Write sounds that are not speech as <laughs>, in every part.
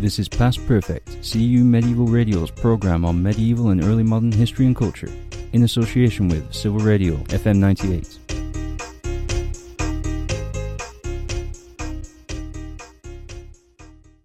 This is Past Perfect, CEU Medieval Radio's program on medieval and early modern history and culture, in association with Civil Radio FM 98.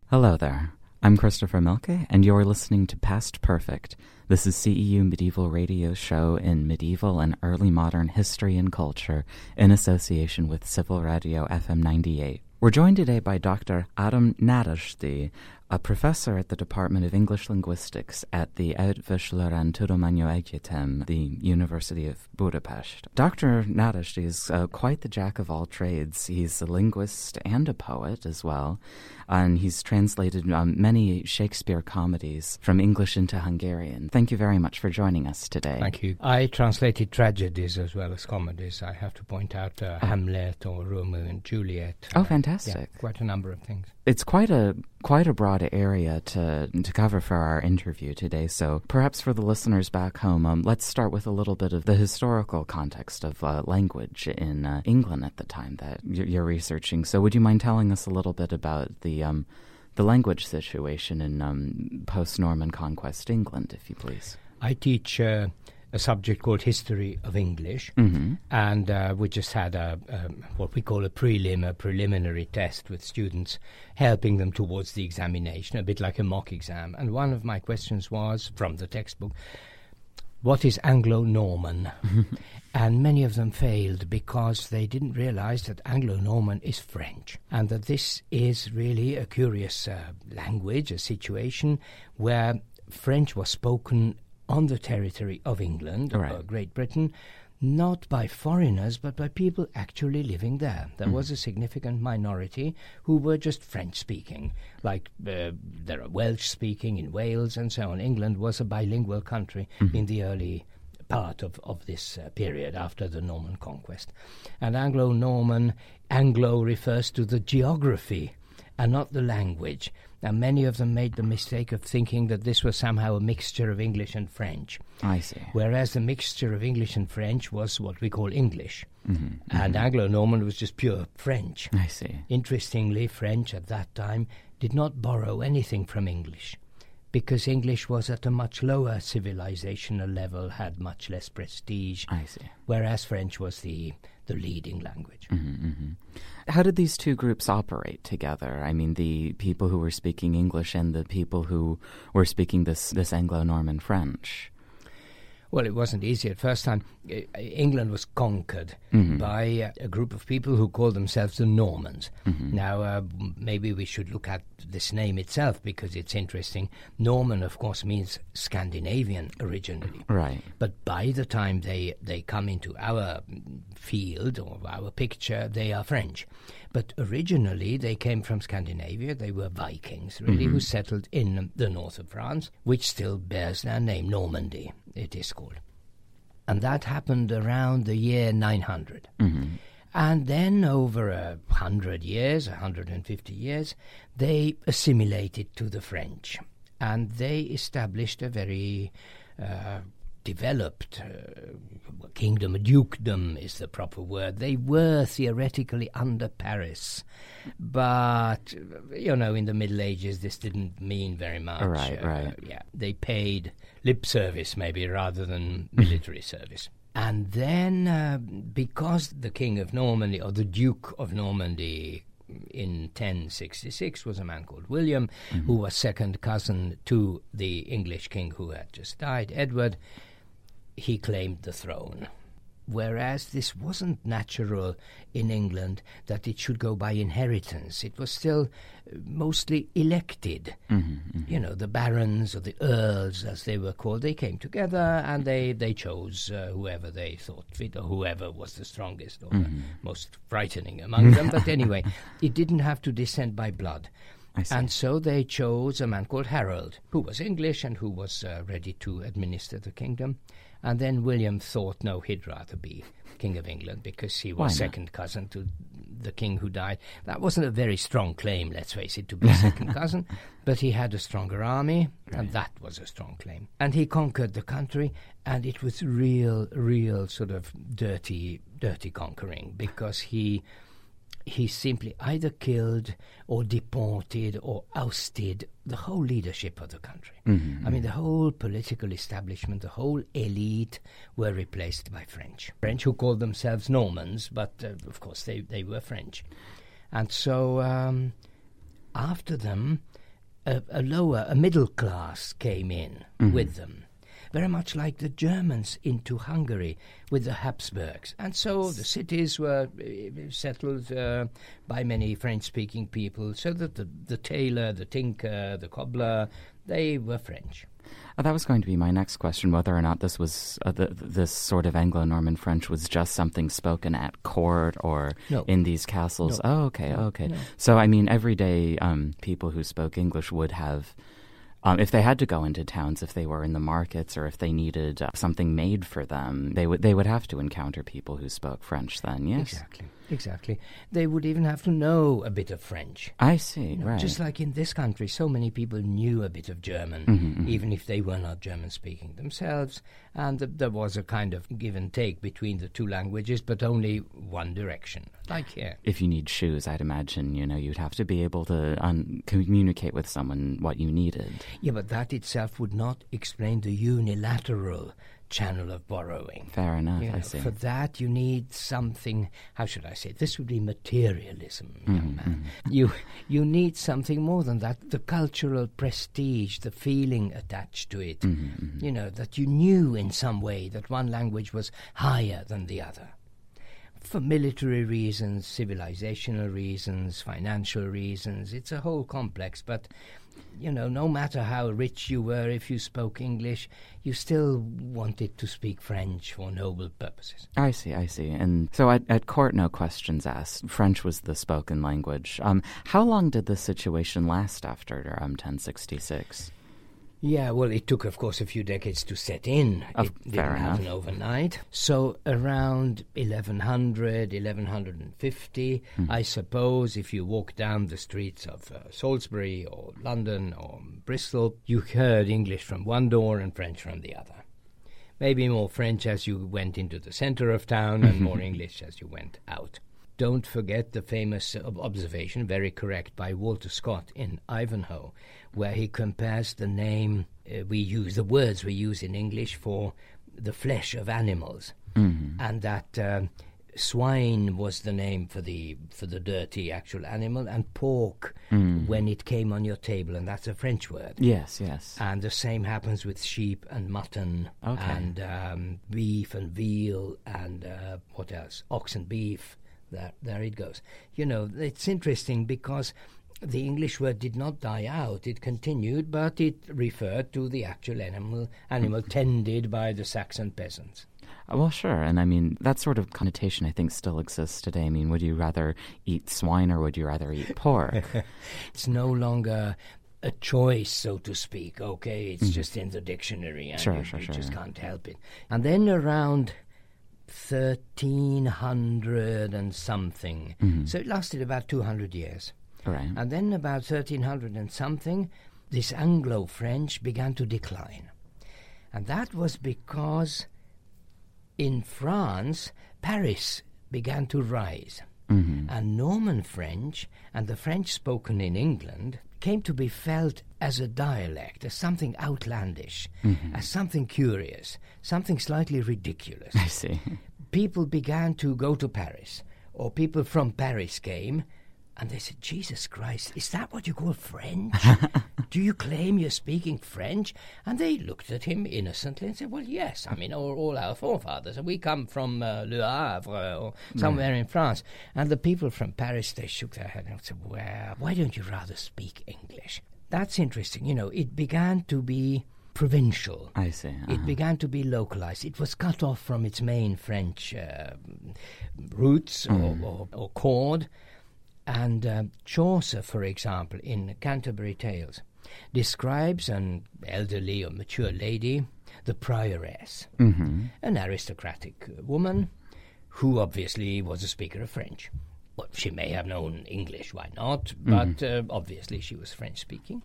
Hello there. I'm Christopher Mielke, and you're listening to Past Perfect. This is CEU Medieval Radio Show in medieval and early modern history and culture in association with Civil Radio FM 98. We're joined today by Dr. Adam Nádasdy, a professor at the Department of English Linguistics at the Eötvös-Loránd Tudományegyetem, the University of Budapest. Dr. Nádasdy is uh, quite the jack of all trades. He's a linguist and a poet as well, and he's translated um, many Shakespeare comedies from English into Hungarian. Thank you very much for joining us today. Thank you. I translated tragedies as well as comedies. I have to point out uh, oh. Hamlet or Romeo and Juliet. Oh, fantastic! Yeah, quite a number of things. It's quite a quite a broad area to to cover for our interview today. So perhaps for the listeners back home, um, let's start with a little bit of the historical context of uh, language in uh, England at the time that you're, you're, researching. So would you mind telling us a little bit about the um, the language situation in um, post Norman conquest England, if you please? I teach. Uh, a subject called History of English, mm-hmm. and uh, we just had a, what we call a prelim, a preliminary test with students, helping them towards the examination, a bit like a mock exam. And one of my questions was from the textbook, "What is Anglo-Norman?" <laughs> and many of them failed because they didn't realize that Anglo-Norman is French, and that this is really a curious uh, language, a situation where French was spoken on the territory of England, right. or Great Britain, not by foreigners, but by people actually living there. There mm. was a significant minority who were just French speaking, like uh, there are Welsh speaking in Wales and so on. England was a bilingual country mm. in the early part of, of this uh, period after the Norman conquest. And Anglo Norman, Anglo refers to the geography and not the language. Now, many of them made the mistake of thinking that this was somehow a mixture of English and French. I see. Whereas the mixture of English and French was what we call English. Mm-hmm, and mm-hmm. Anglo Norman was just pure French. I see. Interestingly, French at that time did not borrow anything from English because English was at a much lower civilizational level, had much less prestige. I see. Whereas French was the the leading language. Mm-hmm, mm-hmm. How did these two groups operate together? I mean, the people who were speaking English and the people who were speaking this, this Anglo Norman French. Well, it wasn't easy at first time. England was conquered mm-hmm. by a group of people who called themselves the Normans. Mm-hmm. Now, uh, maybe we should look at this name itself because it's interesting. Norman, of course, means Scandinavian originally. Right. But by the time they, they come into our field or our picture, they are French. But originally, they came from Scandinavia. They were Vikings, really, mm-hmm. who settled in the north of France, which still bears their name, Normandy, it is called. And that happened around the year 900. Mm-hmm. And then, over a hundred years, a hundred and fifty years, they assimilated to the French, and they established a very uh, developed uh, kingdom, dukedom is the proper word. They were theoretically under Paris, but you know, in the Middle Ages, this didn't mean very much. Right, uh, right. yeah, they paid lip service maybe rather than <laughs> military service. And then, uh, because the King of Normandy or the Duke of Normandy in 1066 was a man called William, mm-hmm. who was second cousin to the English king who had just died, Edward he claimed the throne. Whereas this wasn't natural in England that it should go by inheritance. It was still uh, mostly elected. Mm-hmm, mm-hmm. You know, the barons or the earls, as they were called, they came together and they, they chose uh, whoever they thought fit or whoever was the strongest or mm-hmm. the most frightening among them. But <laughs> anyway, it didn't have to descend by blood. And so they chose a man called Harold, who was English and who was uh, ready to administer the kingdom. And then William thought, no, he'd rather be King of England because he was second cousin to the king who died. That wasn't a very strong claim, let's face it, to be second <laughs> cousin, but he had a stronger army, right. and that was a strong claim. And he conquered the country, and it was real, real sort of dirty, dirty conquering because he he simply either killed or deported or ousted the whole leadership of the country. Mm-hmm. I mean, the whole political establishment, the whole elite were replaced by French. French who called themselves Normans, but uh, of course they, they were French. And so um, after them, a, a, lower, a middle class came in Mm-hmm. with them very much like the Germans into Hungary with the Habsburgs. And so the cities were uh, settled uh, by many French speaking people, so that the, the tailor, the tinker, the cobbler, they were French. Uh, that was going to be my next question: whether or not this was uh, the, this sort of Anglo-Norman French was just something spoken at court or No. in these castles. No. Oh, okay, No, okay. So, I mean, everyday um, people who spoke English would have. Um, if they had to go into towns, if they were in the markets, or if they needed uh, something made for them, they would they would have to encounter people who spoke French. Then, yes, Exactly, exactly. They would even have to know a bit of French. I see. You know, right. Just like in this country, so many people knew a bit of German, Mm-hmm, even if they were not German speaking themselves. And th- there was a kind of give and take between the two languages, but only one direction, like here. if you need shoes, I'd imagine you know you'd have to be able to un- communicate with someone what you needed. Yeah, but that itself would not explain the unilateral channel of borrowing. Fair enough. You I see. for that, you need something. How should I say? it? This would be materialism, Mm-hmm, young man. You you need something more than that. The cultural prestige, the feeling attached to it. Mm-hmm, You know that you knew in some way that one language was higher than the other. For military reasons, civilizational reasons, financial reasons, it's a whole complex. But you know, no matter how rich you were, if you spoke English, you still wanted to speak French for noble purposes. I see, I see. And so at, at court, no questions asked. French was the spoken language. Um, how long did this situation last after um, 1066? Yeah, well, it took, of course, a few decades to set in. It didn't happen overnight. So around 1100, 1150, Hmm. I suppose, if you walk down the streets of uh, Salisbury or London or Bristol, you heard English from one door and French from the other. Maybe more French as you went into the center of town and more <laughs> English as you went out. Don't forget the famous observation, very correct, by Walter Scott in Ivanhoe, where he compares the name uh, we use, the words we use in English for the flesh of animals, and that um swine was the name for the for the dirty actual animal, and pork when it came on your table, and that's a French word. Yes, yes. And the same happens with sheep and mutton Okay. and um, beef and veal and uh, what else? Ox and beef. There, there it goes. You know, it's interesting because the English word did not die out. It continued, but it referred to the actual animal, animal tended by the Saxon peasants. Uh, Well, sure. And I mean, that sort of connotation I think still exists today. I mean, would you rather eat swine or would you rather eat pork? <laughs> It's no longer a choice, so to speak. Okay, it's just in the dictionary, and Mm-hmm. Sure, you, sure, you sure. just can't help it. And then around thirteen hundred and something, Mm-hmm. so it lasted about two hundred years. right. And then about thirteen hundred and something, this Anglo-French began to decline, and that was because in France, Paris began to rise. Mm-hmm. And Norman French and the French spoken in England came to be felt as a dialect, as something outlandish, Mm-hmm. as something curious, something slightly ridiculous. <laughs> I see. people began to go to Paris, or people from Paris came, and they said, Jesus Christ, is that what you call French? <laughs> Do you claim you're speaking French? And they looked at him innocently and said, Well, yes. I mean, all, all our forefathers. We come from uh, Le Havre or somewhere in France. And the people from Paris, they shook their head and said, Well, why don't you rather speak English? That's interesting. You know, it began to be provincial. I see. It uh-huh. began to be localized. It was cut off from its main French uh, roots or, or, or chord. And uh, Chaucer, for example, in Canterbury Tales, describes an elderly or mature lady, the prioress, Mhm. an aristocratic woman who obviously was a speaker of French. Well, she may have known English, why not? But uh, obviously she was French speaking.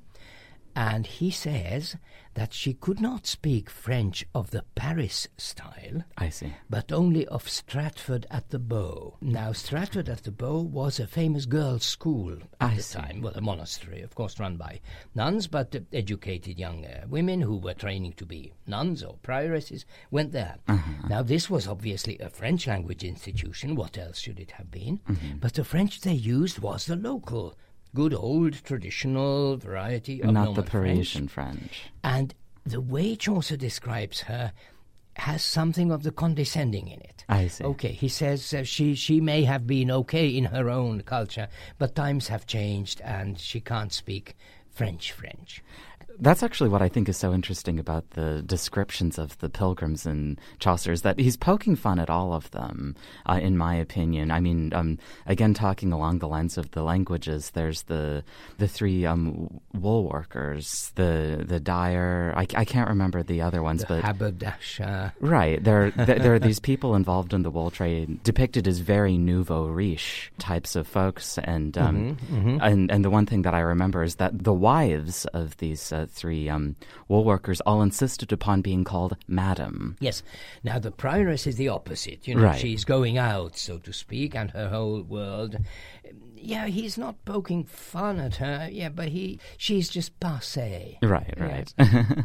And he says that she could not speak French of the Paris style, I see. but only of Stratford at the Bow. Now, Stratford at the Bow was a famous girls' school at I the see. time. Well, a monastery, of course, run by nuns, but uh, educated young uh, women who were training to be nuns or prioresses went there. Uh-huh. Now, this was obviously a French language institution. What else should it have been? Mm-hmm. But the French they used was the local. Good old traditional variety of Not the French. Parisian French. And the way Chaucer describes her has something of the condescending in it. I see. Okay, he says uh, she she may have been okay in her own culture, but times have changed and she can't speak French French. That's actually what I think is so interesting about the descriptions of the pilgrims in Chaucer is that he's poking fun at all of them, uh, in my opinion. I mean, um, again, talking along the lines of the languages, there's the the three um, wool workers, the the dyer. I, I can't remember the other ones, The but haberdasher. Right. There, <laughs> there, there are these people involved in the wool trade depicted as very nouveau riche types of folks, and um, and and the one thing that I remember is that the wives of these uh, three um, wool workers all insisted upon being called madam. Yes. Now the prioress is the opposite. You know, Right. she's going out, so to speak, and her whole world. Yeah, he's not poking fun at her. Yeah, but he, she's just passe. Right. Right. <laughs>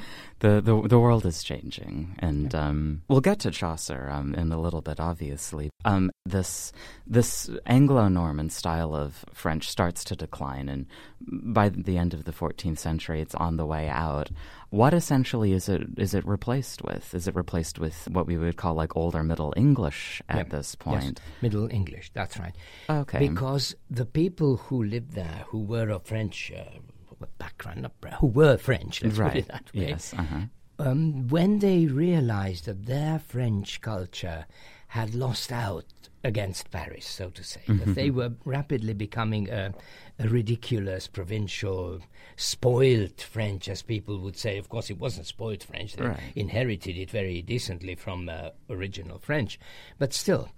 <laughs> the, the the world is changing, and um, we'll get to Chaucer um, in a little bit. Obviously, um, this this Anglo-Norman style of French starts to decline, and by the end of the 14th century, it's on the way out. What essentially is it is it replaced with? Is it replaced with what we would call like older Middle English at Yeah. this Yes, point? Middle English. That's right. Okay. Because the people who lived there, who were of French uh, background, who were French, let's put it that way, Yes. Uh-huh. um, when they realized that their French culture had lost out against Paris, so to say, that they were rapidly becoming a, a ridiculous, provincial, spoiled French, as people would say. Of course, it wasn't spoiled French, they Right. inherited it very decently from uh, original French. But still,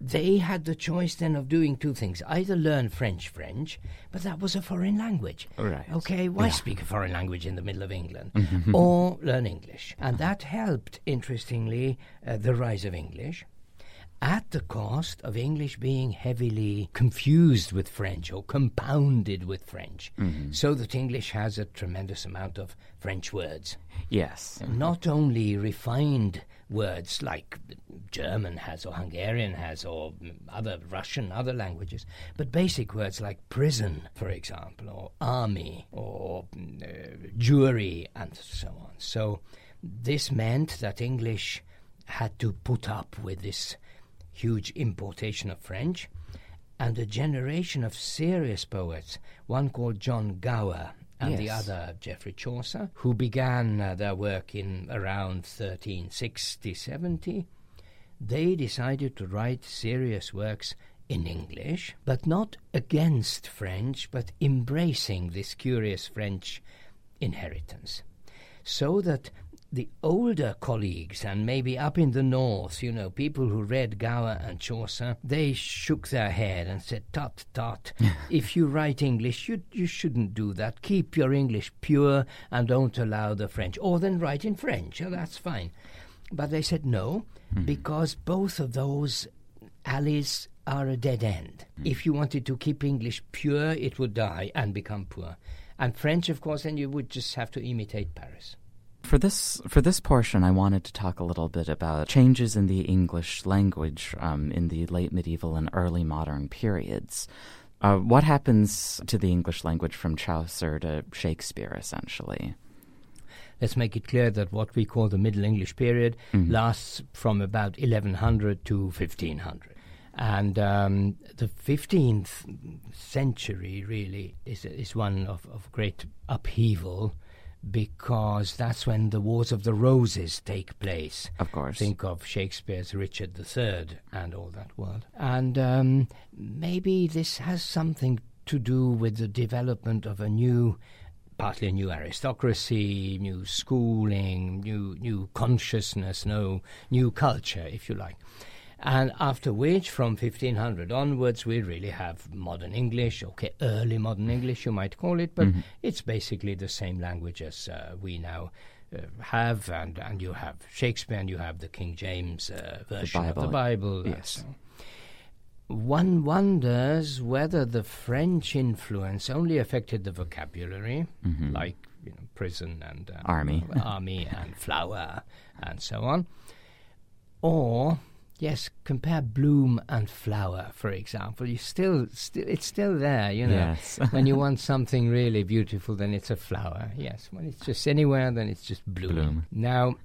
they had the choice then of doing two things either learn French French, but that was a foreign language. Right. Okay, why speak a foreign language in the middle of England? or learn English. And that helped, interestingly, uh, the rise of English. At the cost of English being heavily confused with French or compounded with French, so that English has a tremendous amount of French words Yes. not only refined words like German has or Hungarian has or other Russian, other languages, but basic words like prison, for example, or army, or uh, jury, and so on. So this meant that English had to put up with this huge importation of French. And a generation of serious poets, one called John Gower and the other Geoffrey Chaucer, who began uh, their work in around 1360 70, they decided to write serious works in English, but not against French, but embracing this curious French inheritance. So that the older colleagues, and maybe up in the north, you know, people who read Gower and Chaucer, they shook their head and said, Tut, tut, <laughs> if you write English, you, you shouldn't do that. Keep your English pure and don't allow the French. Or then write in French, oh, that's fine. But they said no, hmm. because both of those alleys are a dead end. Hmm. If you wanted to keep English pure, it would die and become poor. And French, of course, then you would just have to imitate Paris. For this for this portion, I wanted to talk a little bit about changes in the English language um, in the late medieval and early modern periods. Uh, what happens to the English language from Chaucer to Shakespeare, essentially? Let's make it clear that what we call the Middle English period lasts from about 1100 to 1500. And um, the 15th century really is, is one of, of great upheaval because that's when the Wars of the Roses take place. Of course. Think of Shakespeare's Richard III and all that world. And um, maybe this has something to do with the development of a new, partly a new aristocracy, new schooling, new new consciousness, no new culture, if you like. And after which, from 1500 onwards, we really have modern English, okay, early modern English, you might call it, but Mm-hmm. it's basically the same language as uh, we now uh, have, and, and you have Shakespeare, and you have the King James uh, version of the Bible. Yes. One wonders whether the French influence only affected the vocabulary, Mhm. like you know, prison and Army. <laughs> army and flower and so on, or yes, compare bloom and flower, for example. You still, still, it's still there, you know. Yes. <laughs> when you <laughs> want something really beautiful, then it's a flower. Yes, when it's just anywhere, then it's just bloom. Bloom. Now,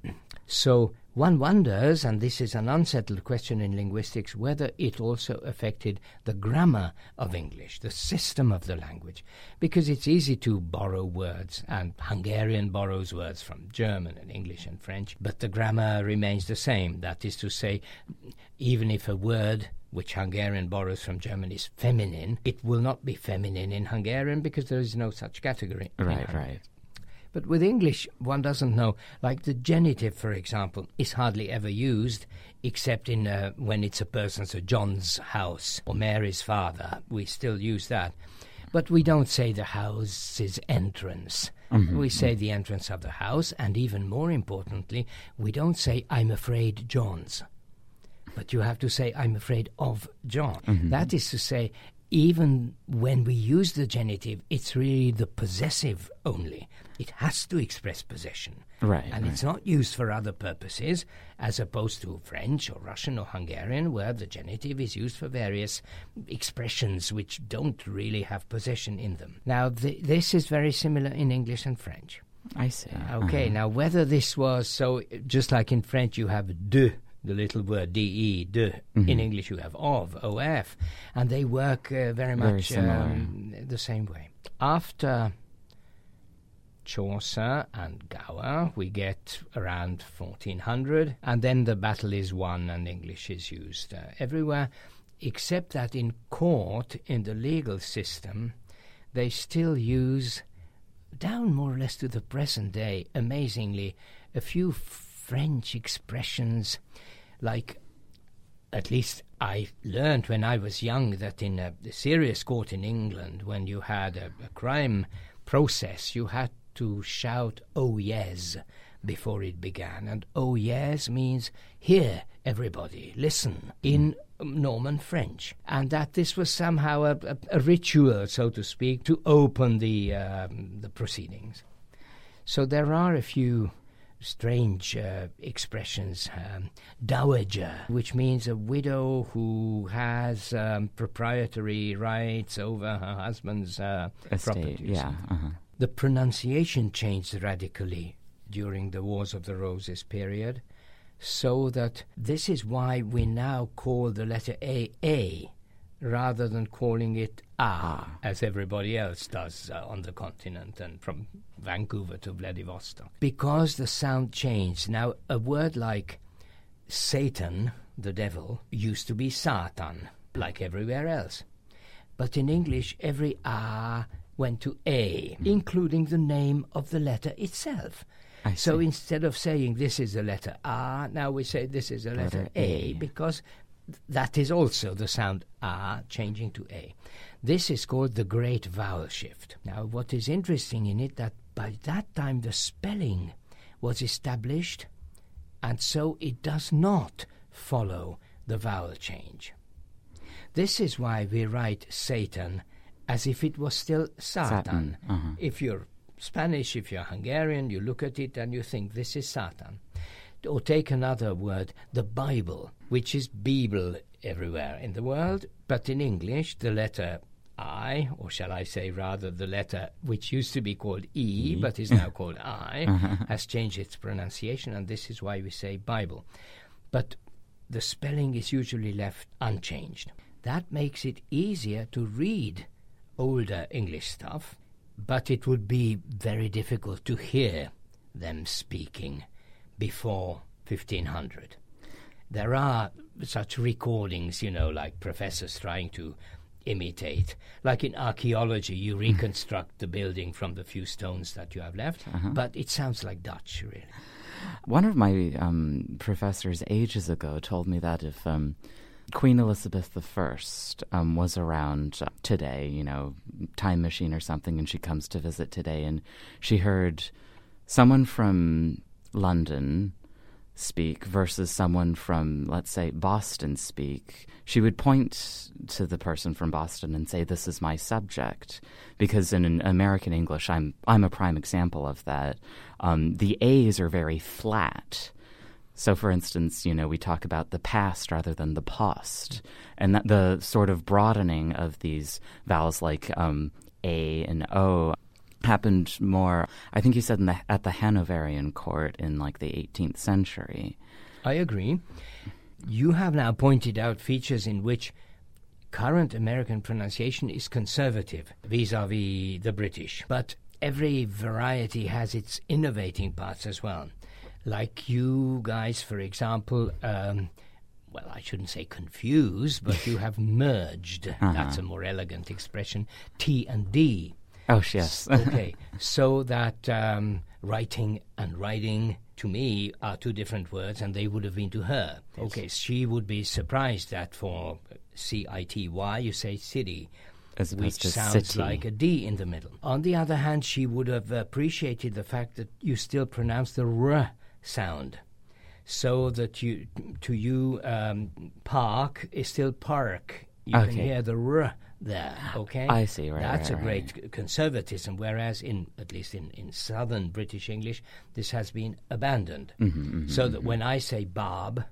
so one wonders, and this is an unsettled question in linguistics, whether it also affected the grammar of English, the system of the language, because it's easy to borrow words, and Hungarian borrows words from German and English and French, but the grammar remains the same. That is to say, even if a word which Hungarian borrows from German is feminine, it will not be feminine in Hungarian because there is no such category. Right, right. But with English, one doesn't know. Like the genitive, for example, is hardly ever used except in uh, when it's a person, so John's house or Mary's father. We still use that. But we don't say the house's entrance. We say the entrance of the house, and even more importantly, we don't say, I'm afraid John's. But you have to say, I'm afraid of John. That is to say, even when we use the genitive, it's really the possessive only. It has to express possession. Right, And right. it's not used for other purposes, as opposed to French or Russian or Hungarian, where the genitive is used for various expressions which don't really have possession in them. Now, th- this is very similar in English and French. I see. Okay, Uh-huh. now whether this was so, just like in French, you have de, the little word de, de. Mm-hmm. In English, you have of, of, and they work uh, very Very much similar. um, the same way. After Chaucer and Gower, we get around 1400, and then the battle is won and English is used uh, everywhere, except that in court, in the legal system, they still use down more or less to the present day, amazingly, a few French expressions like at least I learned when I was young that in a, a serious court in England, when you had a, a crime process, you had to shout, oh yes, before it began. And oh yes means, here, everybody, listen, in Norman French. And that this was somehow a, a, a ritual, so to speak, to open the, um, the proceedings. So there are a few strange uh, expressions. Um, dowager, which means a widow who has um, proprietary rights over her husband's uh, properties. Yeah. Uh-huh. The pronunciation changed radically during the Wars of the Roses period, so that this is why we now call the letter A A rather than calling it ah, as everybody else does uh, on the continent and from Vancouver to Vladivostok. Because the sound changed. Now, a word like Satan, the devil, used to be Satan, like everywhere else. But in English, every ah went to A, including the name of the letter itself. I So see. instead of saying this is a letter A, now we say this is a letter, Letter A, A. because that is also the sound A changing to A. This is called the great vowel shift. Now, what is interesting in it that by that time the spelling was established, and so it does not follow the vowel change. This is why we write Satan as if it was still Satan. Satan, uh-huh. If you're Spanish, if you're Hungarian, you look at it and you think this is Satan. Or take another word, the Bible, which is Bible everywhere in the world, but in English, the letter I, or shall I say rather the letter which used to be called E, but is now called <laughs> I, uh-huh. has changed its pronunciation, and this is why we say Bible. But the spelling is usually left unchanged. That makes it easier to read older English stuff, but it would be very difficult to hear them speaking before 1500. There are such recordings, you know, like professors trying to imitate. Like in archaeology, you reconstruct the building from the few stones that you have left, but it sounds like Dutch, really. One of my um, professors ages ago told me that if um, Queen Elizabeth I um, was around today, you know, time machine or something, and she comes to visit today, and she heard someone from London speak versus someone from, let's say, Boston speak, she would point to the person from Boston and say, "This is my subject," because in American English, I'm I'm a prime example of that. Um, the A's are very flat. So, for instance, you know, we talk about the past rather than the past, and that the sort of broadening of these vowels like um, A and O happened more. I think you said the, at the Hanoverian court in like the 18th century. I agree. You have now pointed out features in which current American pronunciation is conservative vis-a-vis the British, but every variety has its innovating parts as well. Like you guys, for example. Um, well, I shouldn't say confused, but you have <laughs> merged. Uh-huh. That's a more elegant expression. T and D Oh, yes. okay, <laughs> so that um, writing and writing to me are two different words, and they would have been to her. Yes. Okay, she would be surprised that for C I T Y you say city. As which sounds city. like a D in the middle. On the other hand, she would have appreciated the fact that you still pronounce the R sound so that you to you um, park is still park. You okay. can hear the r there. Okay, I see. Right, that's right, a great right. conservatism. Whereas in at least in, in southern British English, this has been abandoned. Mm-hmm, mm-hmm, so that mm-hmm. when I say Bob,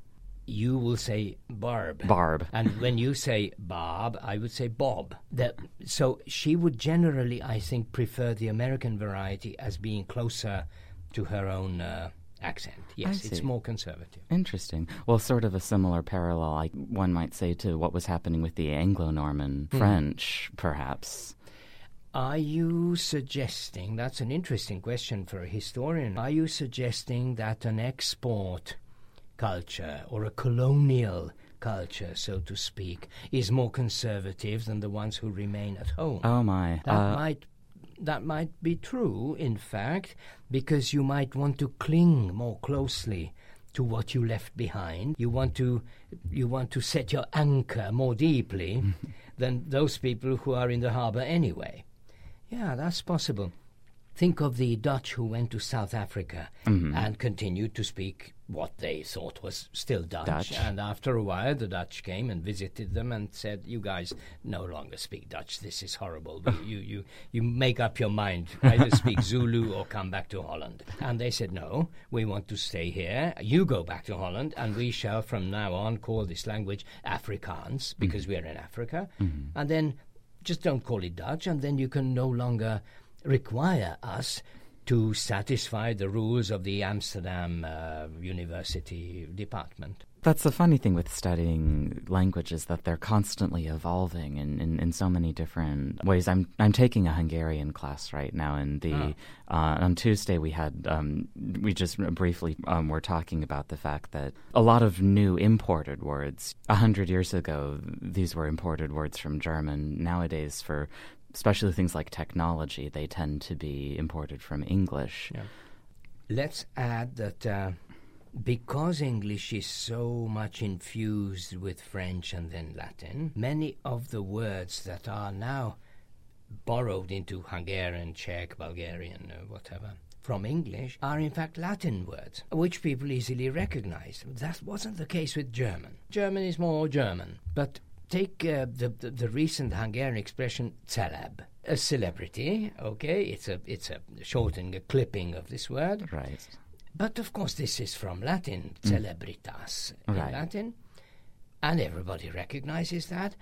you will say Barb. Barb. And when you say Bob, I would say Bob. That, so she would generally, I think, prefer the American variety as being closer to her own. Uh, accent. Yes, it's more conservative. Interesting. Well, sort of a similar parallel, like one might say, to what was happening with the Anglo-Norman mm. French, perhaps. Are you suggesting, that's an interesting question for a historian, are you suggesting that an export culture or a colonial culture, so to speak, is more conservative than the ones who remain at home? Oh, my. That uh, might that might be true, in fact, because you might want to cling more closely to what you left behind. You want to you want to set your anchor more deeply <laughs> than those people who are in the harbor anyway. Yeah, that's possible. Think of the Dutch who went to South Africa mm-hmm. and continued to speak what they thought was still Dutch. Dutch. And after a while, the Dutch came and visited them and said, "You guys no longer speak Dutch. This is horrible. you, you, you make up your mind. Either speak <laughs> Zulu or come back to Holland." And they said, "No, we want to stay here. You go back to Holland, and we shall from now on call this language Afrikaans because mm-hmm. we are in Africa. Mm-hmm. And then just don't call it Dutch, and then you can no longer." require us to satisfy the rules of the Amsterdam uh, University department. That's the funny thing with studying languages that they're constantly evolving in, in, in, so many different ways. I'm I'm taking a Hungarian class right now, and the oh. uh, on Tuesday we had um, we just briefly um, were talking about the fact that a lot of new imported words. A hundred years ago, these were imported words from German. Nowadays, for especially things like technology, they tend to be imported from English. Yeah. Let's add that uh, because English is so much infused with French and then Latin, many of the words that are now borrowed into Hungarian, Czech, Bulgarian, uh, whatever, from English are in fact Latin words, which people easily recognize. That wasn't the case with German. German is more German, but take uh, the, the, the recent Hungarian expression celeb, a celebrity. Okay, it's a it's a shortening, a clipping of this word. Right. But of course, this is from Latin, mm. celebritas in right. Latin, and everybody recognizes that.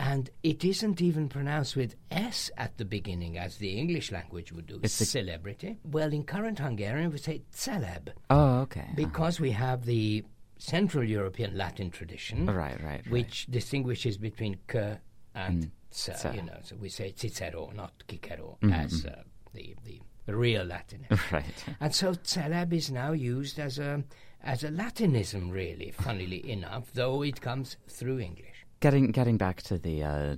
And it isn't even pronounced with S at the beginning, as the English language would do. It's celebrity. Well, in current Hungarian, we say celeb. Oh, okay. Because uh-huh. we have the Central European Latin tradition, right, right, right. which distinguishes between k and mm. You know, so we say Cicero, not Cicero, mm-hmm. as uh, the, the the real Latin. <laughs> Right. And so celeb is now used as a as a Latinism, really. Funnily <laughs> enough, though it comes through English. Getting getting back to the uh,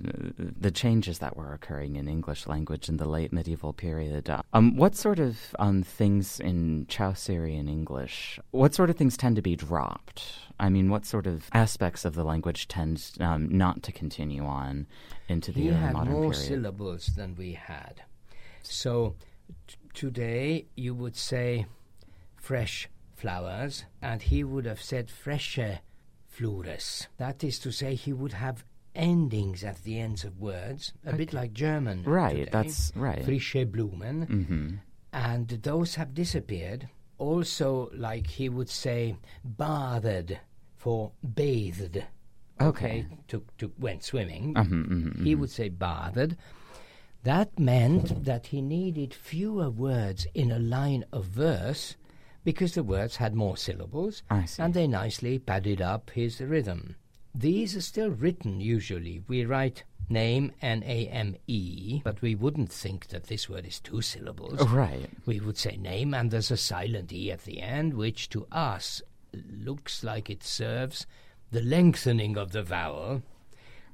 the changes that were occurring in English language in the late medieval period, uh, um, what sort of um, things in Chaucerian English, what sort of things tend to be dropped? I mean, what sort of aspects of the language tend um, not to continue on into the he early had modern more period? syllables than we had. So t- today you would say fresh flowers, and he would have said fresche flores. That is to say, he would have endings at the ends of words, a bit like German. Right, today. that's right. Frische Blumen. hmm And those have disappeared. Also, like he would say, bathed for bathed. Okay. to, to went swimming. Mhm, mhm, He mhm. would say bathed. That meant that he needed fewer words in a line of verse because the words had more syllables and they nicely padded up his rhythm. These are still written usually. We write name N A M E, but we wouldn't think that this word is two syllables. Oh, right. We would say name and there's a silent E at the end, which to us looks like it serves the lengthening of the vowel,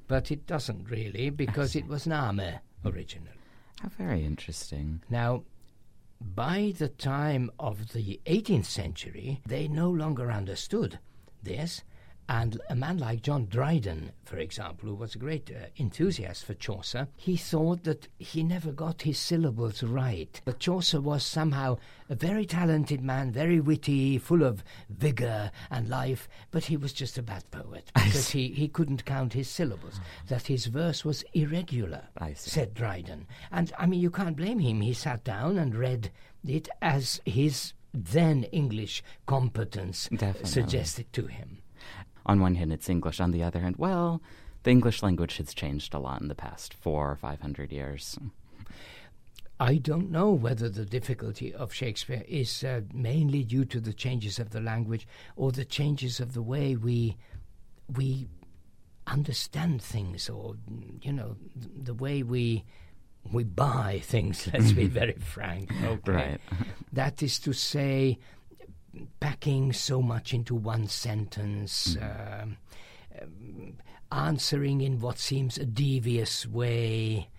but it doesn't really because it was Name originally. How very interesting. Now, by the time of the 18th century, they no longer understood this. And a man like John Dryden, for example, who was a great uh, enthusiast for Chaucer, he thought that he never got his syllables right. But Chaucer was somehow a very talented man, very witty, full of vigour and life, but he was just a bad poet because he, he couldn't count his syllables, that his verse was irregular I see. said Dryden. And I mean, you can't blame him. He sat down and read it as his then English competence Definitely. suggested to him. On one hand it's English, on the other hand, well, the English language has changed a lot in the past four or five hundred years. I don't know whether the difficulty of Shakespeare is uh, mainly due to the changes of the language or the changes of the way we we understand things, or you know, th- the way we we buy things. <laughs> Let's be <laughs> very frank. Okay. Right. <laughs> That is to say, packing so much into one sentence, um, um, answering in what seems a devious way,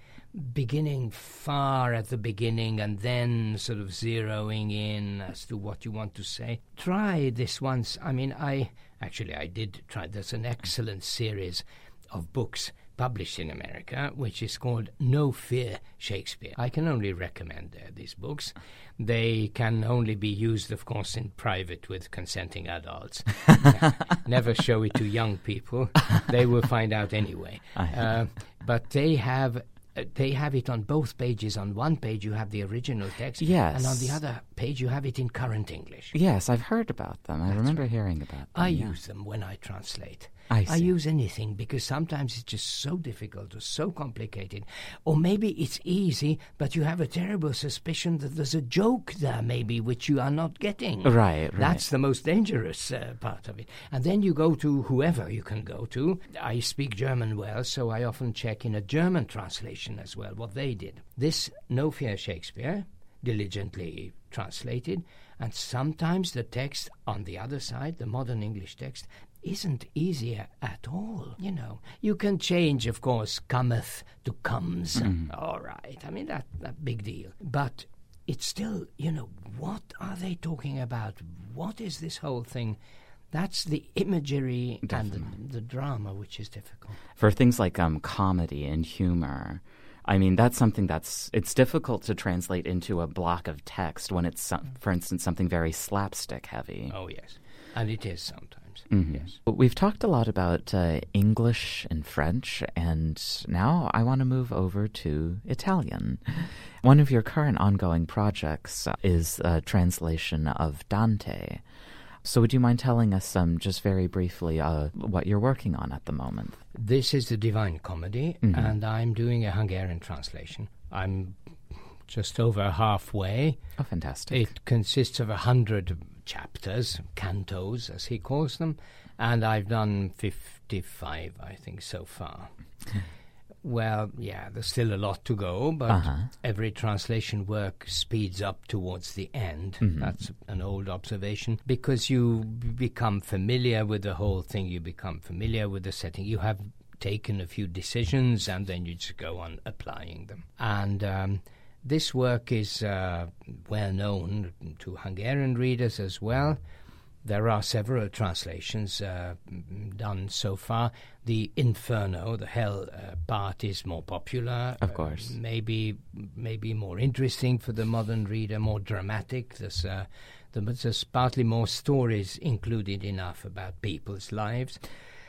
beginning far at the beginning and then sort of zeroing in as to what you want to say. Try this once. I mean, I actually I did try. There's an excellent series of books published in America, which is called No Fear Shakespeare. I can only recommend uh, these books. They can only be used, of course, in private with consenting adults. <laughs> Never show it to young people; they will find out anyway. <laughs> Uh, but they have. uh, They have it on both pages. On one page, you have the original text, and on the other page, you have it in current English. Yes, I've heard about them. I remember hearing about them. I yeah. use them when I translate. I see. use anything because sometimes it's just so difficult or so complicated. Or maybe it's easy, but you have a terrible suspicion that there's a joke there, maybe, which you are not getting. Right, right. That's the most dangerous uh, part of it. And then you go to whoever you can go to. I speak German well, so I often check in a German translation as well what they did. This No Fear Shakespeare, diligently translated, and sometimes the text on the other side, the modern English text, isn't easier at all. You know, you can change, of course, cometh to comes. All right, I mean that that big deal, but it's still, you know, what are they talking about? What is this whole thing? That's the imagery and the, the drama which is difficult. For things like um, comedy and humor, I mean, that's something that's it's difficult to translate into a block of text when it's, for instance, something very slapstick heavy. Oh yes, and it is sometimes. Mhm. Yes. We've talked a lot about uh, English and French, and now I want to move over to Italian. One of your current ongoing projects uh, is a translation of Dante. So, would you mind telling us um, just very briefly uh, what you're working on at the moment? This is the Divine Comedy, Mhm. and I'm doing a Hungarian translation. I'm just over halfway. Oh, fantastic. It consists of a hundred chapters, cantos, as he calls them, and I've done 55, I think, so far. well, yeah, there's still a lot to go, but Uh-huh. every translation work speeds up towards the end. Mhm. That's an old observation because you become familiar with the whole thing, you become familiar with the setting. You have taken a few decisions and then you just go on applying them. And um, this work is uh, well known to Hungarian readers as well. There are several translations uh, done so far. The Inferno, the Hell uh, part, is more popular. Of course, uh, maybe maybe more interesting for the modern reader, more dramatic. There's uh, there's partly more stories included enough about people's lives.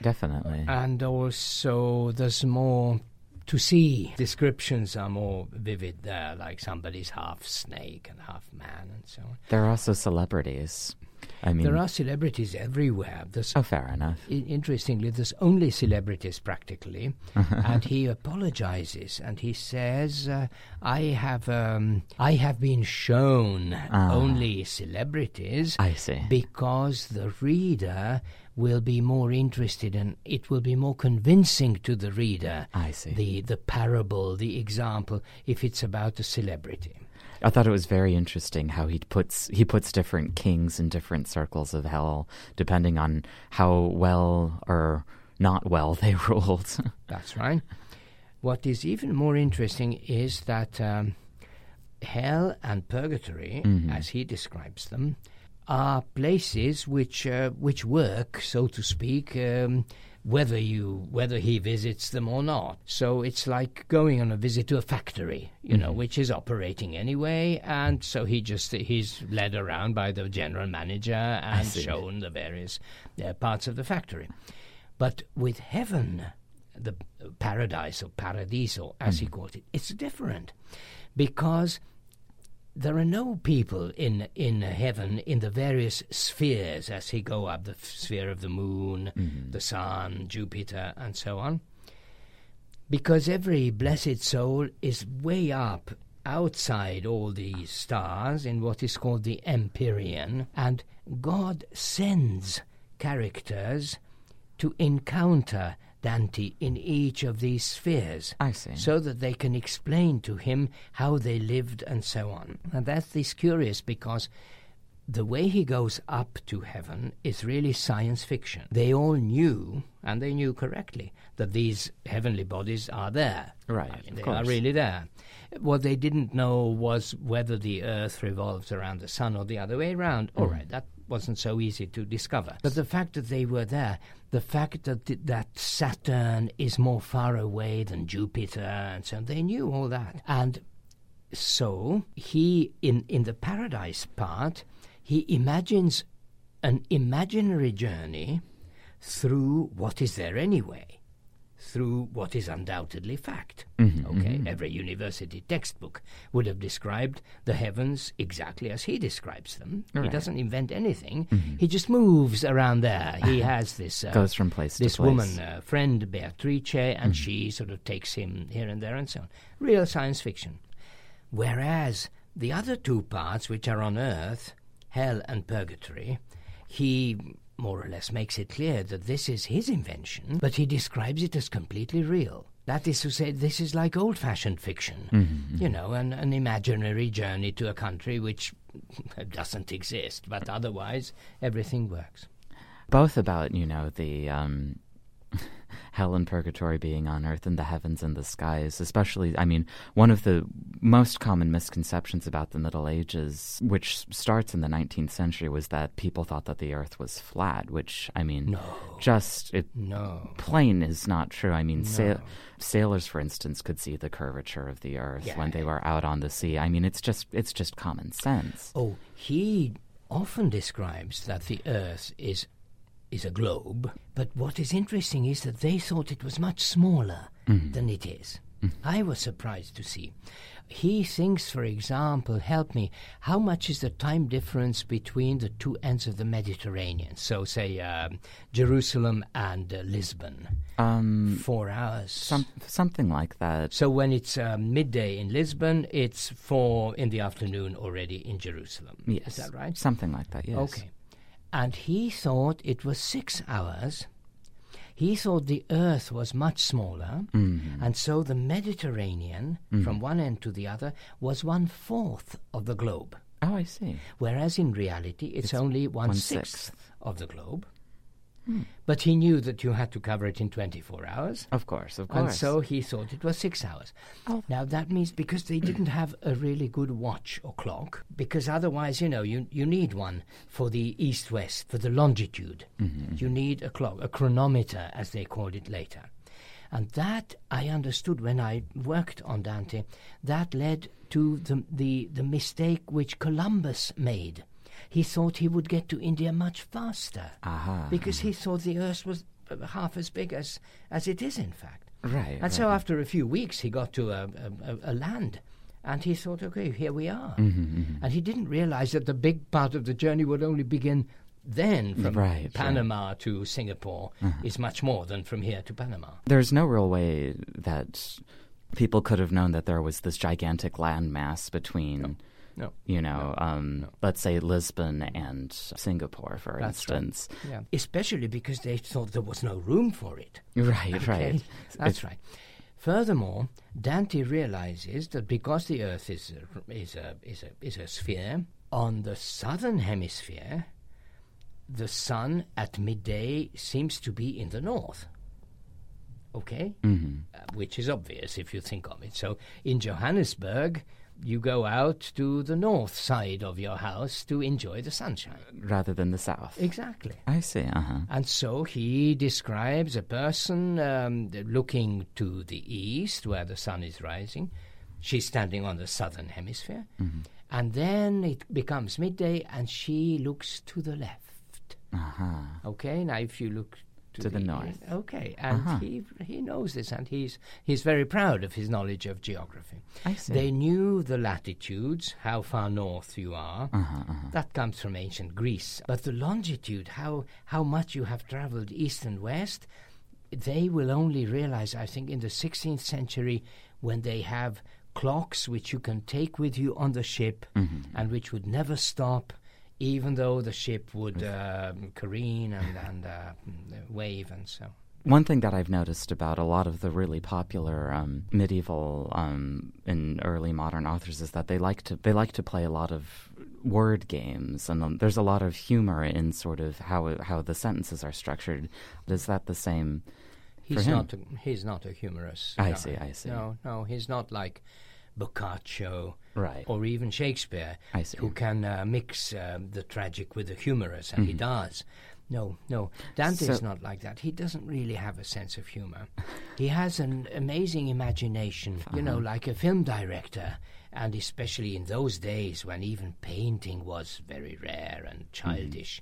Definitely, and also there's more to see. Descriptions are more vivid there, like somebody's half snake and half man, and so on. There are also celebrities. I mean, there are celebrities everywhere. There's, oh, fair enough. I- interestingly, there's only celebrities practically, <laughs> and he apologizes and he says, uh, "I have, um, I have been shown Ah. only celebrities I see. because the reader." Will be more interested and it will be more convincing to the reader. I see. The the parable, the example, if it's about a celebrity. I thought it was very interesting how he puts he puts different kings in different circles of hell depending on how well or not well they <laughs> ruled. That's right. What is even more interesting is that um, hell and purgatory, Mhm. as he describes them, are places which uh, which work, so to speak, um, whether you whether he visits them or not. So it's like going on a visit to a factory, you know, Mhm. which is operating anyway, and so he just he's led around by the general manager and shown the various uh, parts of the factory. But with heaven, the paradise or paradiso, as he called it, it's different because there are no people in in heaven in the various spheres as he go up the f- sphere of the moon, mm-hmm. the sun, Jupiter, and so on. Because every blessed soul is way up outside all these stars in what is called the Empyrean, and God sends characters to encounter Dante in each of these spheres I see. so that they can explain to him how they lived and so on. And that is curious because the way he goes up to heaven is really science fiction. They all knew, and they knew correctly, that these heavenly bodies are there. Right, I mean, they course. are really there. What they didn't know was whether the Earth revolves around the Sun or the other way around. All mm. right, that wasn't so easy to discover. But the fact that they were there, the fact that th- that Saturn is more far away than Jupiter, and so on, they knew all that. And so he, in in the paradise part, he imagines an imaginary journey through what is there anyway, through what is undoubtedly fact. Mhm, Okay, mhm. every university textbook would have described the heavens exactly as he describes them. He Right. doesn't invent anything. Mhm. He just moves around there. He <laughs> has this uh, Goes from place this to place. woman, uh, friend Beatrice, and she sort of takes him here and there and so on. Real science fiction. Whereas the other two parts, which are on earth, hell and purgatory, he more or less makes it clear that this is his invention, but he describes it as completely real. That is to say, this is like old fashioned fiction, Mhm, you know, an, an imaginary journey to a country which <laughs> doesn't exist, but otherwise everything works. both about you know the um hell and purgatory being on earth and the heavens and the skies especially i mean one of the most common misconceptions about the middle ages which starts in the 19th century was that people thought that the earth was flat which i mean No. just it No. plain is not true i mean No. sailors for instance could see the curvature of the earth Yeah. when they were out on the sea i mean it's just it's just common sense Oh, he often describes that the Earth is is a globe, but what is interesting is that they thought it was much smaller than it is. I was surprised to see. He thinks, for example, help me, how much is the time difference between the two ends of the Mediterranean? So, say, um, Jerusalem and uh, Lisbon. um Four hours. some something like that So when it's um, midday in Lisbon, it's four in the afternoon already in Jerusalem. yes Is that right? something like that yes Okay. And he thought it was six hours. He thought the Earth was much smaller, Mhm. and so the Mediterranean, Mm-hmm. from one end to the other, was one fourth of the globe. Oh, I see. Whereas in reality, it's, It's only one sixth. of the globe. But he knew that you had to cover it in 24 hours. Of course, of course. And so he thought it was six hours. Oh. Now that means because they didn't have a really good watch or clock, because otherwise, you know, you, you need one for the east west, for the longitude. Mm-hmm. You need a clock, a chronometer, as they called it later. And that I understood when I worked on Dante. That led to the, the, the mistake which Columbus made. He thought he would get to India much faster Aha. because he thought the Earth was uh, half as big as, as it is, in fact. Right. And so after a few weeks, he got to a, a, a- a land. And he thought, okay, here we are. Mm-hmm, And he didn't realize that the big part of the journey would only begin then from Right, right. Panama to Singapore is much more than from here to Panama. There's no real way that people could have known that there was this gigantic landmass between, No. you know, um, let's say Lisbon and Singapore, for That's right. instance. Yeah. Especially because they thought there was no room for it. <laughs> Right, Okay, right. <laughs> That's right. Furthermore, Dante realizes that because the Earth is a, is a, is a, is a sphere, on the southern hemisphere, the sun at midday seems to be in the north. Okay? Mhm. Uh, which is obvious if you think of it. So in Johannesburg, you go out to the north side of your house to enjoy the sunshine. Rather than the south. Exactly. I see. Uh huh. And so he describes a person um, looking to the east where the sun is rising. She's standing on the southern hemisphere. And then it becomes midday and she looks to the left. Uh huh. Okay, now if you look to, To the north. Okay, and Uh-huh. he, he knows this and he's, he's very proud of his knowledge of geography. I see. They knew the latitudes, how far north you are. Uh-huh, uh-huh. That comes from ancient Greece. But the longitude, how, how much you have traveled east and west, they will only realize, I think, in the 16th century when they have clocks which you can take with you on the ship Mm-hmm. and which would never stop. Even though the ship would um, careen and, and uh, wave and so. One thing that I've noticed about a lot of the really popular um, medieval um, and early modern authors is that they like to they like to play a lot of word games, and um, there's a lot of humor in sort of how how the sentences are structured. Is that the same? He's not. A, he's not a humorous. I guy. see, I see. No, no, he's not like Boccaccio Right. or even Shakespeare, who can uh, mix um, the tragic with the humorous, and he does. No, no, Dante is So- not like that. He doesn't really have a sense of humor. he has an amazing imagination, you know, like a film director. And especially in those days when even painting was very rare and childish,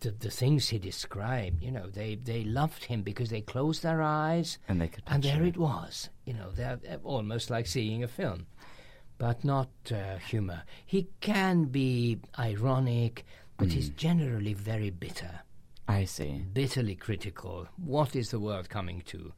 the, the things he described, you know, they, they loved him because they closed their eyes And they could and there it. it was. You know, they're, almost like seeing a film, but not uh, humor. He can be ironic, but Mm. he's generally very bitter, I see. bitterly critical. What is the world coming to?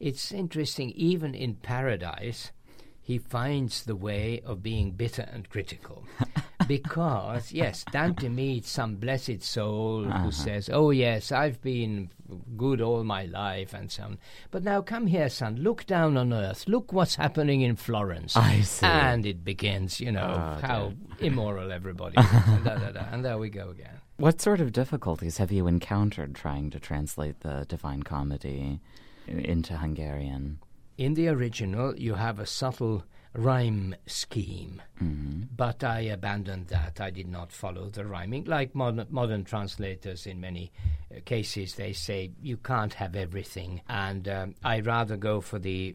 It's interesting, even in paradise, he finds the way of being bitter and critical. <laughs> because, yes, Dante meets some blessed soul Uh-huh. who says, Oh, yes, I've been good all my life and so on. But now come here, son, look down on earth. Look what's happening in Florence. I see. And it begins, you know, Oh, how immoral everybody is. and, <laughs> da, da, da, and there we go again. What sort of difficulties have you encountered trying to translate the Divine Comedy into Hungarian? In the original, you have a subtle rhyme scheme, hmm but I abandoned that. I did not follow the rhyming. Like modern, modern translators, in many uh, cases, they say you can't have everything, and um, I rather go for the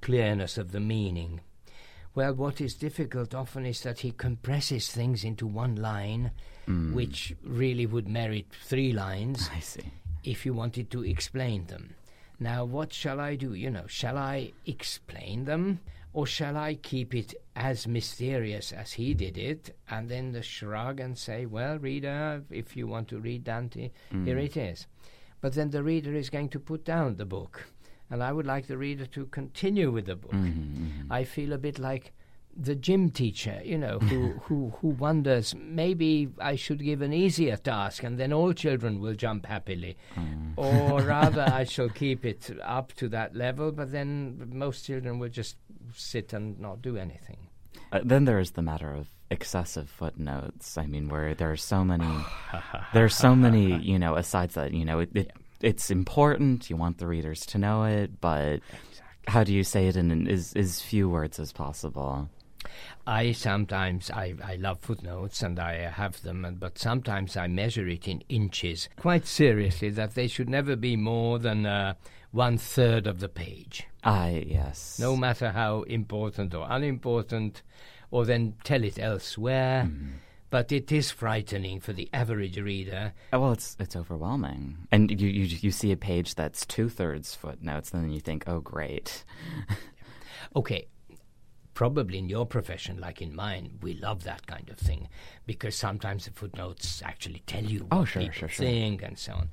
clearness of the meaning. Well, what is difficult often is that he compresses things into one line, which really would merit three lines I see. if you wanted to explain them. Now, what shall I do? You know, shall I explain them or shall I keep it as mysterious as he did it and then the shrug and say, well, reader, if you want to read Dante, here it is. But then the reader is going to put down the book. And I would like the reader to continue with the book. Mm-hmm, I feel a bit like the gym teacher, you know, who, <laughs> who, who wonders maybe I should give an easier task and then all children will jump happily. Mm. Or <laughs> rather, I shall keep it up to that level, but then most children will just sit and not do anything. Uh, then there's the matter of excessive footnotes. I mean, where there are so many, <sighs> there are so many, <laughs> you know, asides that you know it, it it's important. You want the readers to know it, but how do you say it in as, as few words as possible? I sometimes I, I love footnotes and I have them, and, but sometimes I measure it in inches quite seriously that they should never be more than uh, one third of the page. I yes. No matter how important or unimportant, or then tell it elsewhere. Mm. But it is frightening for the average reader. Oh, well, it's it's overwhelming, and you you you see a page that's two thirds footnotes, and then you think, oh, great. <laughs> okay, probably in your profession, like in mine, we love that kind of thing because sometimes the footnotes actually tell you oh, what sure, people sure, sure. think and so on.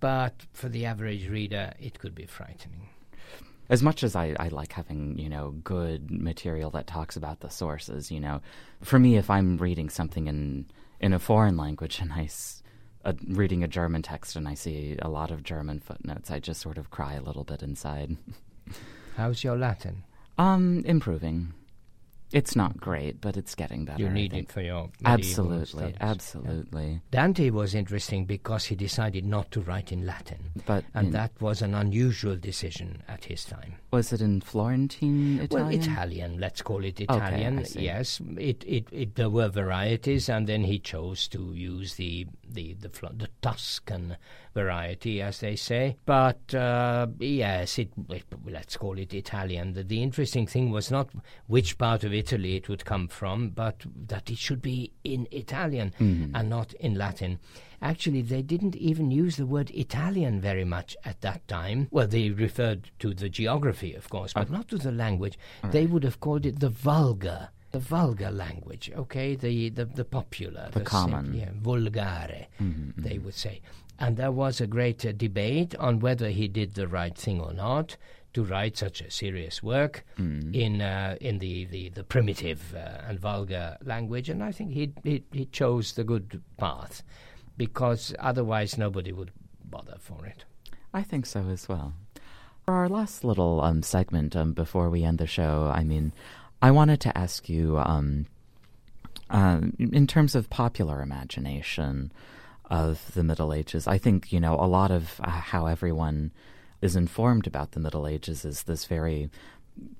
But for the average reader, it could be frightening. As much as I, I like having, you know, good material that talks about the sources, you know, for me, if I'm reading something in, in a foreign language and I, uh, reading a German text and I see a lot of German footnotes, I just sort of cry a little bit inside. <laughs> How's your Latin? Um, improving. It's not great, but it's getting better. You need it for your absolutely, absolutely. Yeah. Dante was interesting because he decided not to write in Latin, but and in, that was an unusual decision at his time. Was it in Florentine Italian? Well, Italian. Let's call it Italian. Okay, yes, it, it, it, there were varieties, and then he chose to use the the the, the Tuscan variety, as they say. But uh, yes, it, it, let's call it Italian. The, the interesting thing was not which part of Italy it would come from, but that it should be in Italian mm-hmm. and not in Latin. Actually, they didn't even use the word Italian very much at that time. Well, they referred to the geography, of course, but not to the language. Right. They would have called it the vulgar the vulgar language, okay, the the, the popular, the, the common, yeah, vulgare, mm-hmm, they mm-hmm. would say. And there was a great uh, debate on whether he did the right thing or not to write such a serious work mm. in uh, in the the, the primitive uh, and vulgar language. And I think he, he he chose the good path because otherwise nobody would bother for it. I think so as well. For our last little um, segment um, before we end the show, I mean, I wanted to ask you, um, uh, in terms of popular imagination of the Middle Ages, I think, you know, a lot of uh, how everyone is informed about the Middle Ages is this very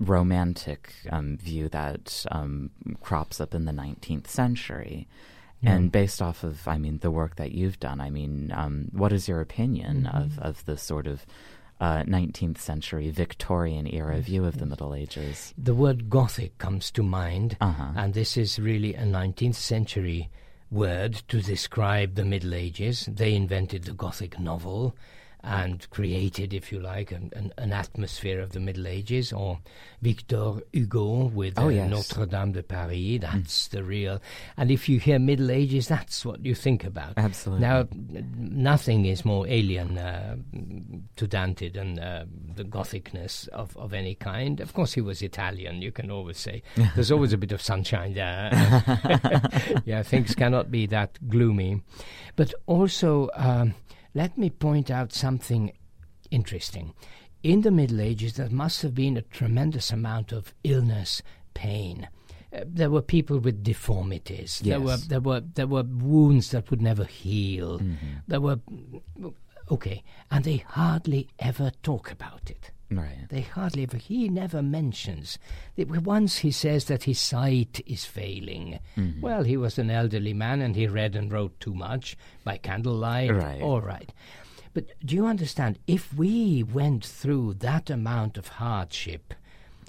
romantic um, view that um, crops up in the 19th century. Yeah. And based off of, I mean, the work that you've done, I mean, um, what is your opinion mm-hmm. of, of the sort of uh, 19th century Victorian era view of the Middle Ages? The word Gothic comes to mind, uh-huh. and this is really a 19th century word to describe the Middle Ages. They invented the Gothic novel and created, if you like, an, an, an, atmosphere of the Middle Ages, or Victor Hugo with oh, uh, yes. Notre Dame de Paris. That's mm. the real. And if you hear Middle Ages, that's what you think about. Absolutely. Now, nothing is more alien uh, to Dante than uh, the Gothicness of, of any kind. Of course, he was Italian. You can always say <laughs> there's always a bit of sunshine there. <laughs> <laughs> yeah, things cannot be that gloomy, but also. Um, let me point out something interesting. In the Middle Ages, there must have been a tremendous amount of illness, pain. Uh, there were people with deformities. Yes. There were there were there were wounds that would never heal. Mm-hmm. There were okay, and they hardly ever talk about it. Right. They hardly ever. He never mentions. Once he says that his sight is failing. Mm-hmm. Well, he was an elderly man and he read and wrote too much by candlelight. Right. All right. But do you understand? If we went through that amount of hardship,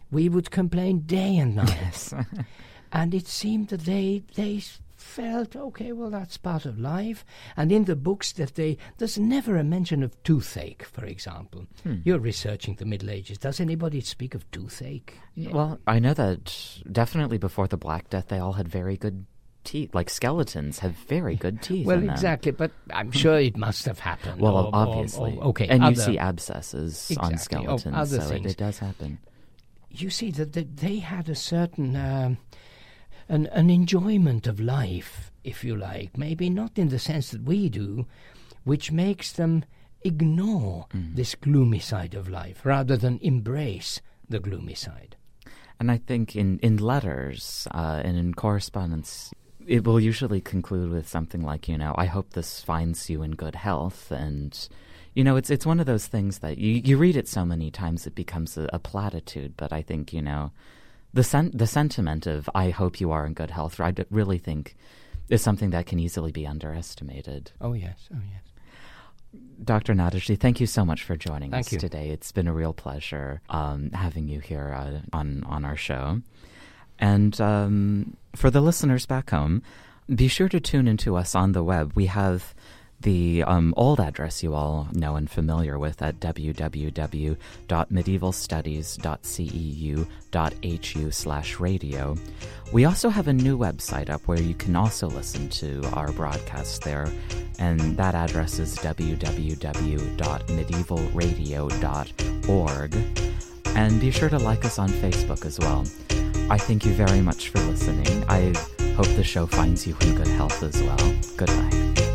we would complain day and night. Yes. <laughs> and it seemed that they they felt okay well that's part of life. And in the books that they there's never a mention of toothache for example. Hmm. you're researching the middle ages. Does anybody speak of toothache? Well i know that definitely before the black death they all had very good teeth. Like skeletons have very good <laughs> teeth well exactly but i'm sure it must have happened. Well or, obviously or, or, okay and other, you see abscesses exactly, on skeletons so it, it, does happen. You see that they had a certain um, an, an enjoyment of life, if you like, maybe not in the sense that we do, which makes them ignore mm. this gloomy side of life rather than embrace the gloomy side. And I think in, in letters uh, and in correspondence, it will usually conclude with something like, you know, I hope this finds you in good health. And, you know, it's, it's one of those things that you, you read it so many times it becomes a, a platitude. But I think, you know, the, sen- the sentiment of, I hope you are in good health, I really think is something that can easily be underestimated. Oh, yes. Oh, yes. Dr. Nádasdy, thank you so much for joining thank us you. today. It's been a real pleasure um, having you here uh, on on our show. And um, for the listeners back home, be sure to tune into us on the web. We have the um, old address you all know and familiar with at www.medievalstudies.ceu.hu slash radio. We also have a new website up where you can also listen to our broadcast there, and that address is www.medievalradio.org. And be sure to like us on Facebook as well. I thank you very much for listening. I hope the show finds you in good health as well. Good night.